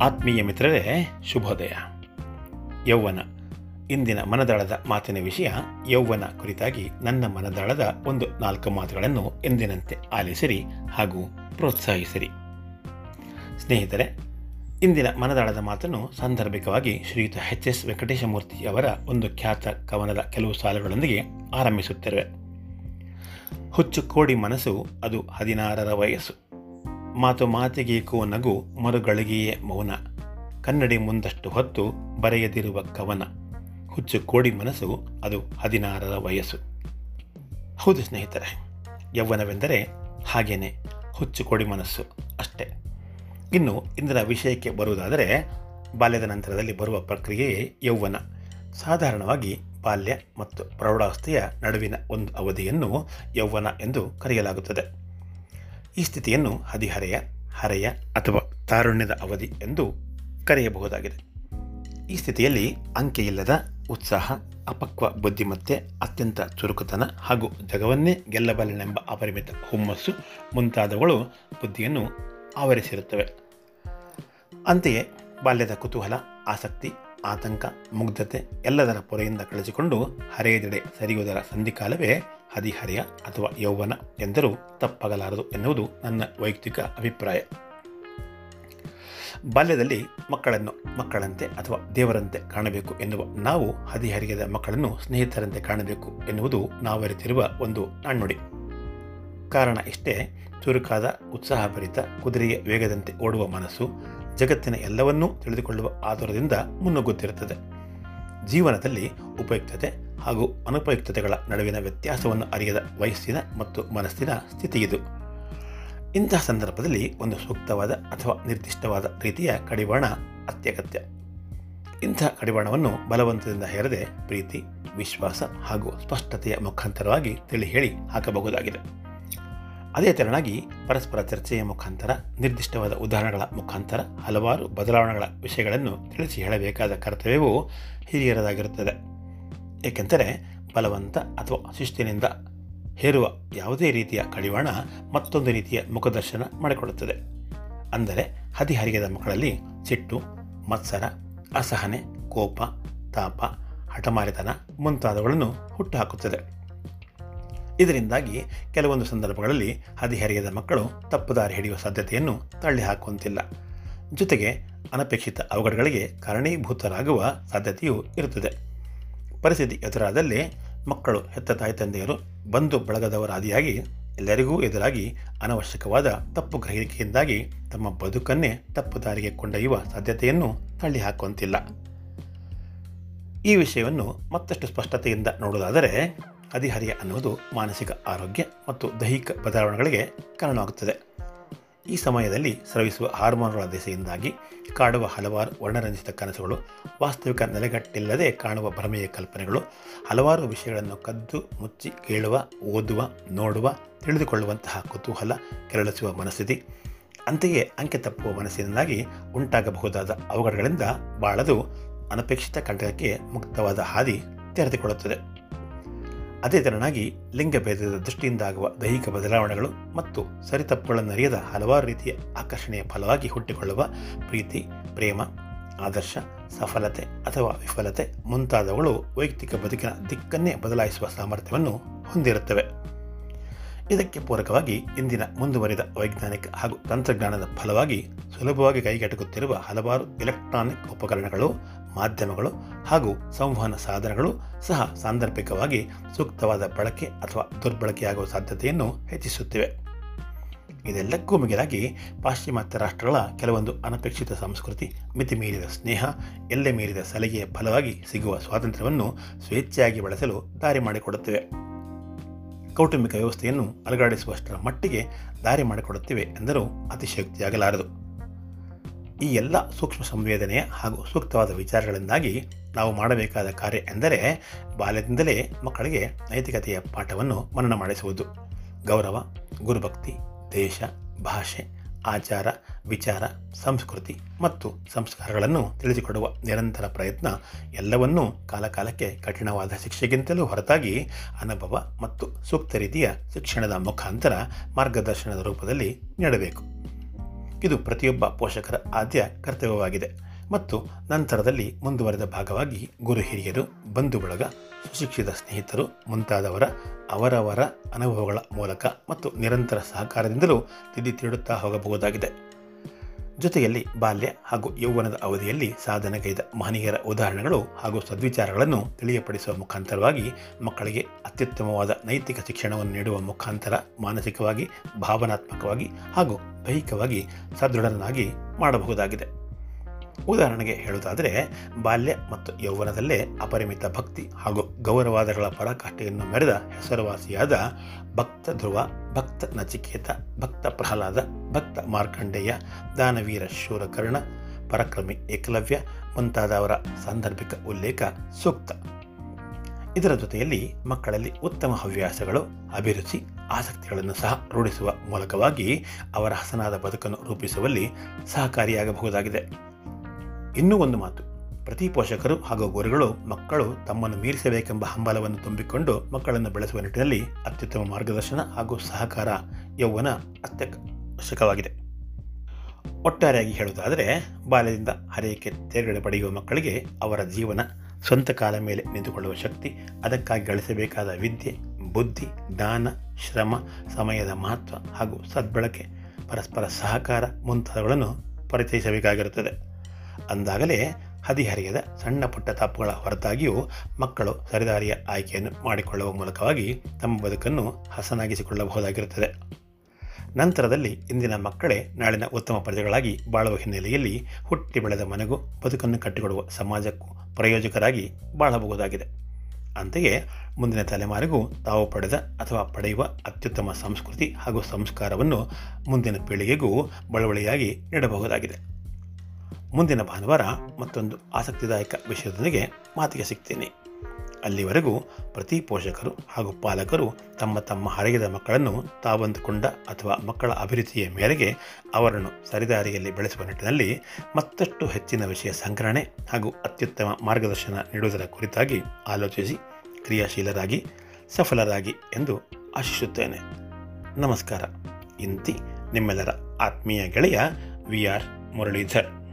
ಆತ್ಮೀಯ ಮಿತ್ರರೇ, ಶುಭೋದಯ. ಯೌವನ, ಇಂದಿನ ಮನದಾಳದ ಮಾತಿನ ವಿಷಯ, ಯೌವನ ಕುರಿತಾಗಿ ನನ್ನ ಮನದಾಳದ ಒಂದು ನಾಲ್ಕು ಮಾತುಗಳನ್ನು ಎಂದಿನಂತೆ ಆಲಿಸಿರಿ ಹಾಗೂ ಪ್ರೋತ್ಸಾಹಿಸಿರಿ. ಸ್ನೇಹಿತರೆ, ಇಂದಿನ ಮನದಾಳದ ಮಾತನ್ನು ಸಾಂದರ್ಭಿಕವಾಗಿ ಶ್ರೀಯುತ ಎಚ್ ಎಸ್ ವೆಂಕಟೇಶಮೂರ್ತಿ ಅವರ ಒಂದು ಖ್ಯಾತ ಕವನದ ಕೆಲವು ಸಾಲುಗಳೊಂದಿಗೆ ಆರಂಭಿಸುತ್ತಿರುವೆ ಹುಚ್ಚು ಕೋಡಿ ಮನಸ್ಸು ಅದು ಹದಿನಾರರ ವಯಸ್ಸು. ಮಾತು ಮಾತಿಗೇಕೋ ನಗು, ಮರುಗಳಿಗೆಯೇ ಮೌನ. ಕನ್ನಡಿ ಮುಂದಷ್ಟು ಹೊತ್ತು ಬರೆಯದಿರುವ ಕವನ. ಹುಚ್ಚು ಕೋಡಿ ಮನಸ್ಸು, ಅದು ಹದಿನಾರರ ವಯಸ್ಸು. ಹೌದು ಸ್ನೇಹಿತರೆ, ಯೌವನವೆಂದರೆ ಹಾಗೇನೆ, ಹುಚ್ಚು ಕೋಡಿ ಮನಸ್ಸು ಅಷ್ಟೇ. ಇನ್ನು ಇಂದಿನ ವಿಷಯಕ್ಕೆ ಬರುವುದಾದರೆ ಬಾಲ್ಯದ ನಂತರದಲ್ಲಿ ಬರುವ ಪ್ರಕ್ರಿಯೆಯೇ ಯೌವನ. ಸಾಧಾರಣವಾಗಿ ಬಾಲ್ಯ ಮತ್ತು ಪ್ರೌಢಾವಸ್ಥೆಯ ನಡುವಿನ ಒಂದು ಅವಧಿಯನ್ನು ಯೌವನ ಎಂದು ಕರೆಯಲಾಗುತ್ತದೆ. ಈ ಸ್ಥಿತಿಯನ್ನು ಹದಿಹರೆಯ, ಹರೆಯ ಅಥವಾ ತಾರುಣ್ಯದ ಅವಧಿ ಎಂದು ಕರೆಯಬಹುದಾಗಿದೆ. ಈ ಸ್ಥಿತಿಯಲ್ಲಿ ಅಂಕೆಯಿಲ್ಲದ ಉತ್ಸಾಹ, ಅಪಕ್ವ ಬುದ್ಧಿಮತ್ತೆ, ಅತ್ಯಂತ ಚುರುಕುತನ ಹಾಗೂ ಜಗವನ್ನೇ ಗೆಲ್ಲಬಲ್ಲನೆಂಬ ಅಪರಿಮಿತ ಹುಮ್ಮಸ್ಸು ಮುಂತಾದವುಗಳು ಬುದ್ಧಿಯನ್ನು ಆವರಿಸಿರುತ್ತವೆ. ಅಂತೆಯೇ ಬಾಲ್ಯದ ಕುತೂಹಲ, ಆಸಕ್ತಿ, ಆತಂಕ, ಮುಗ್ಧತೆ ಎಲ್ಲದರ ಪೊರೆಯಿಂದ ಕಳೆದುಕೊಂಡು ಹರೆಯದೆಡೆ ಸರಿಯುವುದರ ಸಂಧಿಕಾಲವೇ ಹದಿಹರೆಯ ಅಥವಾ ಯೌವನ ಎಂದರೂ ತಪ್ಪಾಗಲಾರದು ಎನ್ನುವುದು ನನ್ನ ವೈಯಕ್ತಿಕ ಅಭಿಪ್ರಾಯ. ಬಾಲ್ಯದಲ್ಲಿ ಮಕ್ಕಳನ್ನು ಮಕ್ಕಳಂತೆ ಅಥವಾ ದೇವರಂತೆ ಕಾಣಬೇಕು ಎನ್ನುವ ನಾವು ಹದಿಹರಿಯದ ಮಕ್ಕಳನ್ನು ಸ್ನೇಹಿತರಂತೆ ಕಾಣಬೇಕು ಎನ್ನುವುದು ನಾವರಿತಿರುವ ಒಂದು ನಾಣ್ಣುಡಿ. ಕಾರಣ ಇಷ್ಟೇ, ಚುರುಕಾದ, ಉತ್ಸಾಹಭರಿತ, ಕುದುರೆಯ ವೇಗದಂತೆ ಓಡುವ ಮನಸ್ಸು ಜಗತ್ತಿನ ಎಲ್ಲವನ್ನೂ ತಿಳಿದುಕೊಳ್ಳುವ ಆತುರದಿಂದ ಮುನ್ನುಗ್ಗುತ್ತಿರುತ್ತದೆ. ಜೀವನದಲ್ಲಿ ಉಪಯುಕ್ತತೆ ಹಾಗೂ ಅನುಪಯುಕ್ತತೆಗಳ ನಡುವಿನ ವ್ಯತ್ಯಾಸವನ್ನು ಅರಿಯದ ವಯಸ್ಸಿನ ಮತ್ತು ಮನಸ್ಸಿನ ಸ್ಥಿತಿ ಇದು ಇಂತಹ ಸಂದರ್ಭದಲ್ಲಿ ಒಂದು ಸೂಕ್ತವಾದ ಅಥವಾ ನಿರ್ದಿಷ್ಟವಾದ ರೀತಿಯ ಕಡಿವಾಣ ಅತ್ಯಗತ್ಯ. ಇಂತಹ ಕಡಿವಾಣವನ್ನು ಬಲವಂತದಿಂದ ಹೇರದೆ ಪ್ರೀತಿ, ವಿಶ್ವಾಸ ಹಾಗೂ ಸ್ಪಷ್ಟತೆಯ ಮುಖಾಂತರವಾಗಿ ತಿಳಿ ಹೇಳಿ ಹಾಕಬಹುದಾಗಿದೆ. ಅದೇ ತೆರನಾಗಿ ಪರಸ್ಪರ ಚರ್ಚೆಯ ಮುಖಾಂತರ, ನಿರ್ದಿಷ್ಟವಾದ ಉದಾಹರಣೆಗಳ ಮುಖಾಂತರ ಹಲವಾರು ಬದಲಾವಣೆಗಳ ವಿಷಯಗಳನ್ನು ತಿಳಿಸಿ ಹೇಳಬೇಕಾದ ಕರ್ತವ್ಯವು ಹಿರಿಯರದಾಗಿರುತ್ತದೆ. ಏಕೆಂದರೆ ಬಲವಂತ ಅಥವಾ ಶಿಸ್ತಿನಿಂದ ಹೇರುವ ಯಾವುದೇ ರೀತಿಯ ಕಡಿವಾಣ ಮತ್ತೊಂದು ರೀತಿಯ ಮುಖದರ್ಶನ ಮಾಡಿಕೊಡುತ್ತದೆ. ಅಂದರೆ ಹದಿಹರಿಯದ ಮಕ್ಕಳಲ್ಲಿ ಸಿಟ್ಟು, ಮತ್ಸರ, ಅಸಹನೆ, ಕೋಪ, ತಾಪ, ಹಠಮಾರಿತನ ಮುಂತಾದವುಗಳನ್ನು ಹುಟ್ಟುಹಾಕುತ್ತದೆ. ಇದರಿಂದಾಗಿ ಕೆಲವೊಂದು ಸಂದರ್ಭಗಳಲ್ಲಿ ಹದಿಹರಿಯದ ಮಕ್ಕಳು ತಪ್ಪು ದಾರಿ ಹಿಡಿಯುವ ಸಾಧ್ಯತೆಯನ್ನು ತಳ್ಳಿ ಹಾಕುವಂತಿಲ್ಲ ಜೊತೆಗೆ ಅನಪೇಕ್ಷಿತ ಅವಘಡಗಳಿಗೆ ಕಾರಣೀಭೂತರಾಗುವ ಸಾಧ್ಯತೆಯೂ ಇರುತ್ತದೆ. ಪರಿಸ್ಥಿತಿ ಎದುರಾದಲ್ಲಿ ಮಕ್ಕಳು ಹೆತ್ತ ತಾಯಿ ತಂದೆಯರು ಬಂಧು ಬಳಗದವರಾದಿಯಾಗಿ ಎಲ್ಲರಿಗೂ ಎದುರಾಗಿ ಅನವಶ್ಯಕವಾದ ತಪ್ಪು ಗ್ರಹಿಕೆಯಿಂದಾಗಿ ತಮ್ಮ ಬದುಕನ್ನೇ ತಪ್ಪು ದಾರಿಗೆ ಕೊಂಡೊಯ್ಯುವ ಸಾಧ್ಯತೆಯನ್ನು ತಳ್ಳಿ ಹಾಕುವಂತಿಲ್ಲ ಈ ವಿಷಯವನ್ನು ಮತ್ತಷ್ಟು ಸ್ಪಷ್ಟತೆಯಿಂದ ನೋಡುವುದಾದರೆ ಹದಿಹರಿಯ ಅನ್ನುವುದು ಮಾನಸಿಕ ಆರೋಗ್ಯ ಮತ್ತು ದೈಹಿಕ ಬದಲಾವಣೆಗಳಿಗೆ ಕಾರಣವಾಗುತ್ತದೆ. ಈ ಸಮಯದಲ್ಲಿ ಸ್ರವಿಸುವ ಹಾರ್ಮೋನ್ಗಳ ದೆಸೆಯಿಂದಾಗಿ ಕಾಡುವ ಹಲವಾರು ವರ್ಣರಂಜಿತ ಕನಸುಗಳು, ವಾಸ್ತವಿಕ ನೆಲೆಗಟ್ಟಿಲ್ಲದೆ ಕಾಣುವ ಭ್ರಮೆಯ ಕಲ್ಪನೆಗಳು, ಹಲವಾರು ವಿಷಯಗಳನ್ನು ಕದ್ದು ಮುಚ್ಚಿ ಕೇಳುವ, ಓದುವ, ನೋಡುವ, ತಿಳಿದುಕೊಳ್ಳುವಂತಹ ಕುತೂಹಲ ಕೆರಳಿಸುವ ಮನಸ್ಥಿತಿ, ಅಂತೆಯೇ ಅಂಕೆ ತಪ್ಪುವ ಮನಸ್ಸಿನಿಂದಾಗಿ ಉಂಟಾಗಬಹುದಾದ ಅವಘಡಗಳಿಂದ ಬಾಳದು ಅನಪೇಕ್ಷಿತ ಕಂಟಕಕ್ಕೆ ಮುಕ್ತವಾದ ಹಾದಿ ತೆರೆದುಕೊಳ್ಳುತ್ತದೆ. ಅದೇ ತೆರನಾಗಿ ಲಿಂಗಭೇದದ ದೃಷ್ಟಿಯಿಂದಾಗುವ ದೈಹಿಕ ಬದಲಾವಣೆಗಳು ಮತ್ತು ಸರಿತಪ್ಪುಗಳನ್ನರಿಯದ ಹಲವಾರು ರೀತಿಯ ಆಕರ್ಷಣೆಯ ಫಲವಾಗಿ ಹುಟ್ಟಿಕೊಳ್ಳುವ ಪ್ರೀತಿ, ಪ್ರೇಮ, ಆದರ್ಶ, ಸಫಲತೆ ಅಥವಾ ವಿಫಲತೆ ಮುಂತಾದವುಗಳು ವೈಯಕ್ತಿಕ ಬದುಕಿನ ದಿಕ್ಕನ್ನೇ ಬದಲಾಯಿಸುವ ಸಾಮರ್ಥ್ಯವನ್ನು ಹೊಂದಿರುತ್ತವೆ. ಇದಕ್ಕೆ ಪೂರಕವಾಗಿ ಇಂದಿನ ಮುಂದುವರಿದ ವೈಜ್ಞಾನಿಕ ಹಾಗೂ ತಂತ್ರಜ್ಞಾನದ ಫಲವಾಗಿ ಸುಲಭವಾಗಿ ಕೈಗೆಟುಕುತ್ತಿರುವ ಹಲವಾರು ಎಲೆಕ್ಟ್ರಾನಿಕ್ ಉಪಕರಣಗಳು ಮಾಧ್ಯಮಗಳು ಹಾಗೂ ಸಂವಹನ ಸಾಧನಗಳು ಸಹ ಸಾಂದರ್ಭಿಕವಾಗಿ ಸೂಕ್ತವಾದ ಬಳಕೆ ಅಥವಾ ದುರ್ಬಳಕೆಯಾಗುವ ಸಾಧ್ಯತೆಯನ್ನು ಹೆಚ್ಚಿಸುತ್ತಿವೆ. ಇದೆಲ್ಲಕ್ಕೂ ಮಿಗಿಲಾಗಿ ಪಾಶ್ಚಿಮಾತ್ಯ ರಾಷ್ಟ್ರಗಳ ಕೆಲವೊಂದು ಅನಪೇಕ್ಷಿತ ಸಂಸ್ಕೃತಿ ಮಿತಿಮೀರಿದ ಸ್ನೇಹ, ಎಲ್ಲೆ ಮೀರಿದ ಸಲಿಗೆಯ ಫಲವಾಗಿ ಸಿಗುವ ಸ್ವಾತಂತ್ರ್ಯವನ್ನು ಸ್ವೇಚ್ಛೆಯಾಗಿ ಬಳಸಲು ದಾರಿ ಮಾಡಿಕೊಡುತ್ತಿವೆ. ಕೌಟುಂಬಿಕ ವ್ಯವಸ್ಥೆಯನ್ನು ಅಲುಗಾಡಿಸುವಷ್ಟರ ಮಟ್ಟಿಗೆ ದಾರಿ ಮಾಡಿಕೊಡುತ್ತಿವೆ ಎಂದರೂ ಅತಿಶಯೋಕ್ತಿಯಾಗಲಾರದು. ಈ ಎಲ್ಲ ಸೂಕ್ಷ್ಮ ಸಂವೇದನೆಯ ಹಾಗೂ ಸೂಕ್ತವಾದ ವಿಚಾರಗಳಿಂದಾಗಿ ನಾವು ಮಾಡಬೇಕಾದ ಕಾರ್ಯ ಎಂದರೆ ಬಾಲ್ಯದಿಂದಲೇ ಮಕ್ಕಳಿಗೆ ನೈತಿಕತೆಯ ಪಾಠವನ್ನು ಮನನ ಮಾಡಿಸುವುದು. ಗೌರವ, ಗುರುಭಕ್ತಿ, ದೇಶ, ಭಾಷೆ, ಆಚಾರ, ವಿಚಾರ, ಸಂಸ್ಕೃತಿ ಮತ್ತು ಸಂಸ್ಕಾರಗಳನ್ನು ತಿಳಿಸಿಕೊಡುವ ನಿರಂತರ ಪ್ರಯತ್ನ ಎಲ್ಲವನ್ನೂ ಕಾಲಕಾಲಕ್ಕೆ ಕಠಿಣವಾದ ಶಿಕ್ಷೆಗಿಂತಲೂ ಹೊರತಾಗಿ ಅನುಭವ ಮತ್ತು ಸೂಕ್ತ ರೀತಿಯ ಶಿಕ್ಷಣದ ಮುಖಾಂತರ ಮಾರ್ಗದರ್ಶನದ ರೂಪದಲ್ಲಿ ನೀಡಬೇಕು. ಇದು ಪ್ರತಿಯೊಬ್ಬ ಪೋಷಕರ ಆದ್ಯ ಕರ್ತವ್ಯವಾಗಿದೆ. ಮತ್ತು ನಂತರದಲ್ಲಿ ಮುಂದುವರೆದ ಭಾಗವಾಗಿ ಗುರು ಹಿರಿಯರು ಬಂಧು ಬಳಗ ಸುಶಿಕ್ಷಿತ ಸ್ನೇಹಿತರು ಮುಂತಾದವರ ಅವರವರ ಅನುಭವಗಳ ಮೂಲಕ ಮತ್ತು ನಿರಂತರ ಸಹಕಾರದಿಂದಲೂ ತಿದ್ದಿ ತೀಡುತ್ತಾ ಹೋಗಬಹುದಾಗಿದೆ. ಜೊತೆಯಲ್ಲಿ ಬಾಲ್ಯ ಹಾಗೂ ಯೌವನದ ಅವಧಿಯಲ್ಲಿ ಸಾಧನೆಗೈದ ಮಹನೀಯರ ಉದಾಹರಣೆಗಳು ಹಾಗೂ ಸದ್ವಿಚಾರಗಳನ್ನು ತಿಳಿಯಪಡಿಸುವ ಮುಖಾಂತರವಾಗಿ ಮಕ್ಕಳಿಗೆ ಅತ್ಯುತ್ತಮವಾದ ನೈತಿಕ ಶಿಕ್ಷಣವನ್ನು ನೀಡುವ ಮುಖಾಂತರ ಮಾನಸಿಕವಾಗಿ, ಭಾವನಾತ್ಮಕವಾಗಿ ಹಾಗೂ ದೈಹಿಕವಾಗಿ ಸದೃಢನಾಗಿ ಮಾಡಬಹುದಾಗಿದೆ. ಉದಾಹರಣೆಗೆ ಹೇಳುವುದಾದರೆ, ಬಾಲ್ಯ ಮತ್ತು ಯೌವನದಲ್ಲೇ ಅಪರಿಮಿತ ಭಕ್ತಿ ಹಾಗೂ ಗೌರವಾದಗಳ ಪರಾಕಾಷ್ಠೆಯನ್ನು ಮೆರೆದ ಹೆಸರುವಾಸಿಯಾದ ಭಕ್ತ ಧ್ರುವ ಭಕ್ತ ನಚಿಕೇತ, ಭಕ್ತ ಪ್ರಹ್ಲಾದ, ಭಕ್ತ ಮಾರ್ಕಂಡೇಯ, ದಾನವೀರ ಶೂರಕರ್ಣ, ಪರಕ್ರಮಿ ಏಕಲವ್ಯ ಮುಂತಾದವರ ಸಾಂದರ್ಭಿಕ ಉಲ್ಲೇಖ ಸೂಕ್ತ. ಇದರ ಜೊತೆಯಲ್ಲಿ ಮಕ್ಕಳಲ್ಲಿ ಉತ್ತಮ ಹವ್ಯಾಸಗಳು, ಅಭಿರುಚಿ, ಆಸಕ್ತಿಗಳನ್ನು ಸಹ ರೂಢಿಸುವ ಮೂಲಕವಾಗಿ ಅವರ ಹಸನಾದ ಬದುಕನ್ನು ರೂಪಿಸುವಲ್ಲಿ ಸಹಕಾರಿಯಾಗಬಹುದಾಗಿದೆ. ಇನ್ನೂ ಒಂದು ಮಾತು. ಪ್ರತಿ ಪೋಷಕರು ಹಾಗೂ ಗುರುಗಳು ಮಕ್ಕಳು ತಮ್ಮನ್ನು ಮೀರಿಸಬೇಕೆಂಬ ಹಂಬಲವನ್ನು ತುಂಬಿಕೊಂಡು ಮಕ್ಕಳನ್ನು ಬೆಳೆಸುವ ನಿಟ್ಟಿನಲ್ಲಿ ಅತ್ಯುತ್ತಮ ಮಾರ್ಗದರ್ಶನ ಹಾಗೂ ಸಹಕಾರ ಯೌವನ ಅತ್ಯವಶ್ಯಕವಾಗಿದೆ. ಒಟ್ಟಾರೆಯಾಗಿ ಹೇಳುವುದಾದರೆ, ಬಾಲ್ಯದಿಂದ ಹರೆಯಕ್ಕೆ ತೇರ್ಗಡೆ ಪಡೆಯುವ ಮಕ್ಕಳಿಗೆ ಅವರ ಜೀವನ, ಸ್ವಂತ ಕಾಲ ಮೇಲೆ ನಿಂತುಕೊಳ್ಳುವ ಶಕ್ತಿ, ಅದಕ್ಕಾಗಿ ಗಳಿಸಬೇಕಾದ ವಿದ್ಯೆ, ಬುದ್ಧಿ ದಾನ ಶ್ರಮ, ಸಮಯದ ಮಹತ್ವ ಹಾಗೂ ಸದ್ಬಳಕೆ, ಪರಸ್ಪರ ಸಹಕಾರ ಮುಂತಾದವುಗಳನ್ನು ಪರಿಚಯಿಸಬೇಕಾಗಿರುತ್ತದೆ. ಅಂದಾಗಲೇ ಹದಿಹರೆಯದ ಸಣ್ಣ ಪುಟ್ಟ ತಪ್ಪುಗಳ ಹೊರತಾಗಿಯೂ ಮಕ್ಕಳು ಸರಿದಾರಿಯ ಆಯ್ಕೆಯನ್ನು ಮಾಡಿಕೊಳ್ಳುವ ಮೂಲಕವಾಗಿ ತಮ್ಮ ಬದುಕನ್ನು ಹಸನಾಗಿಸಿಕೊಳ್ಳಬಹುದಾಗಿರುತ್ತದೆ. ನಂತರದಲ್ಲಿ ಇಂದಿನ ಮಕ್ಕಳೇ ನಾಳಿನ ಉತ್ತಮ ಪ್ರಜೆಗಳಾಗಿ ಬಾಳುವ ಹಿನ್ನೆಲೆಯಲ್ಲಿ ಹುಟ್ಟಿ ಬೆಳೆದ ಮನೆಗೂ ಬದುಕನ್ನು ಕಟ್ಟಿಕೊಡುವ ಸಮಾಜಕ್ಕೂ ಪ್ರಯೋಜಕರಾಗಿ ಬಾಳಬಹುದಾಗಿದೆ. ಅಂತೆಯೇ ಮುಂದಿನ ತಲೆಮಾರಿಗೂ ತಾವು ಪಡೆದ ಅಥವಾ ಪಡೆಯುವ ಅತ್ಯುತ್ತಮ ಸಂಸ್ಕೃತಿ ಹಾಗೂ ಸಂಸ್ಕಾರವನ್ನು ಮುಂದಿನ ಪೀಳಿಗೆಗೂ ಬಳುವಳಿಯಾಗಿ ನೀಡಬಹುದಾಗಿದೆ. ಮುಂದಿನ ಭಾನುವಾರ ಮತ್ತೊಂದು ಆಸಕ್ತಿದಾಯಕ ವಿಷಯದೊಂದಿಗೆ ಮಾತಿಗೆ ಸಿಗ್ತೇನೆ. ಅಲ್ಲಿವರೆಗೂ ಪ್ರತಿ ಪೋಷಕರು ಹಾಗೂ ಪಾಲಕರು ತಮ್ಮ ತಮ್ಮ ಹರಗಿದ ಮಕ್ಕಳನ್ನು ತಾವಂದುಕೊಂಡ ಅಥವಾ ಮಕ್ಕಳ ಅಭಿರುಚಿಯ ಮೇರೆಗೆ ಅವರನ್ನು ಸರಿದಾರಿಯಲ್ಲಿ ಬೆಳೆಸುವ ನಿಟ್ಟಿನಲ್ಲಿ ಮತ್ತಷ್ಟು ಹೆಚ್ಚಿನ ವಿಷಯ ಸಂಗ್ರಹಣೆ ಹಾಗೂ ಅತ್ಯುತ್ತಮ ಮಾರ್ಗದರ್ಶನ ನೀಡುವುದರ ಕುರಿತಾಗಿ ಆಲೋಚಿಸಿ, ಕ್ರಿಯಾಶೀಲರಾಗಿ, ಸಫಲರಾಗಿ ಎಂದು ಆಶಿಸುತ್ತೇನೆ. ನಮಸ್ಕಾರ. ಇಂತಿ ನಿಮ್ಮೆಲ್ಲರ ಆತ್ಮೀಯ ಗೆಳೆಯ ವಿ ಆರ್ ಮುರಳೀಧರ್.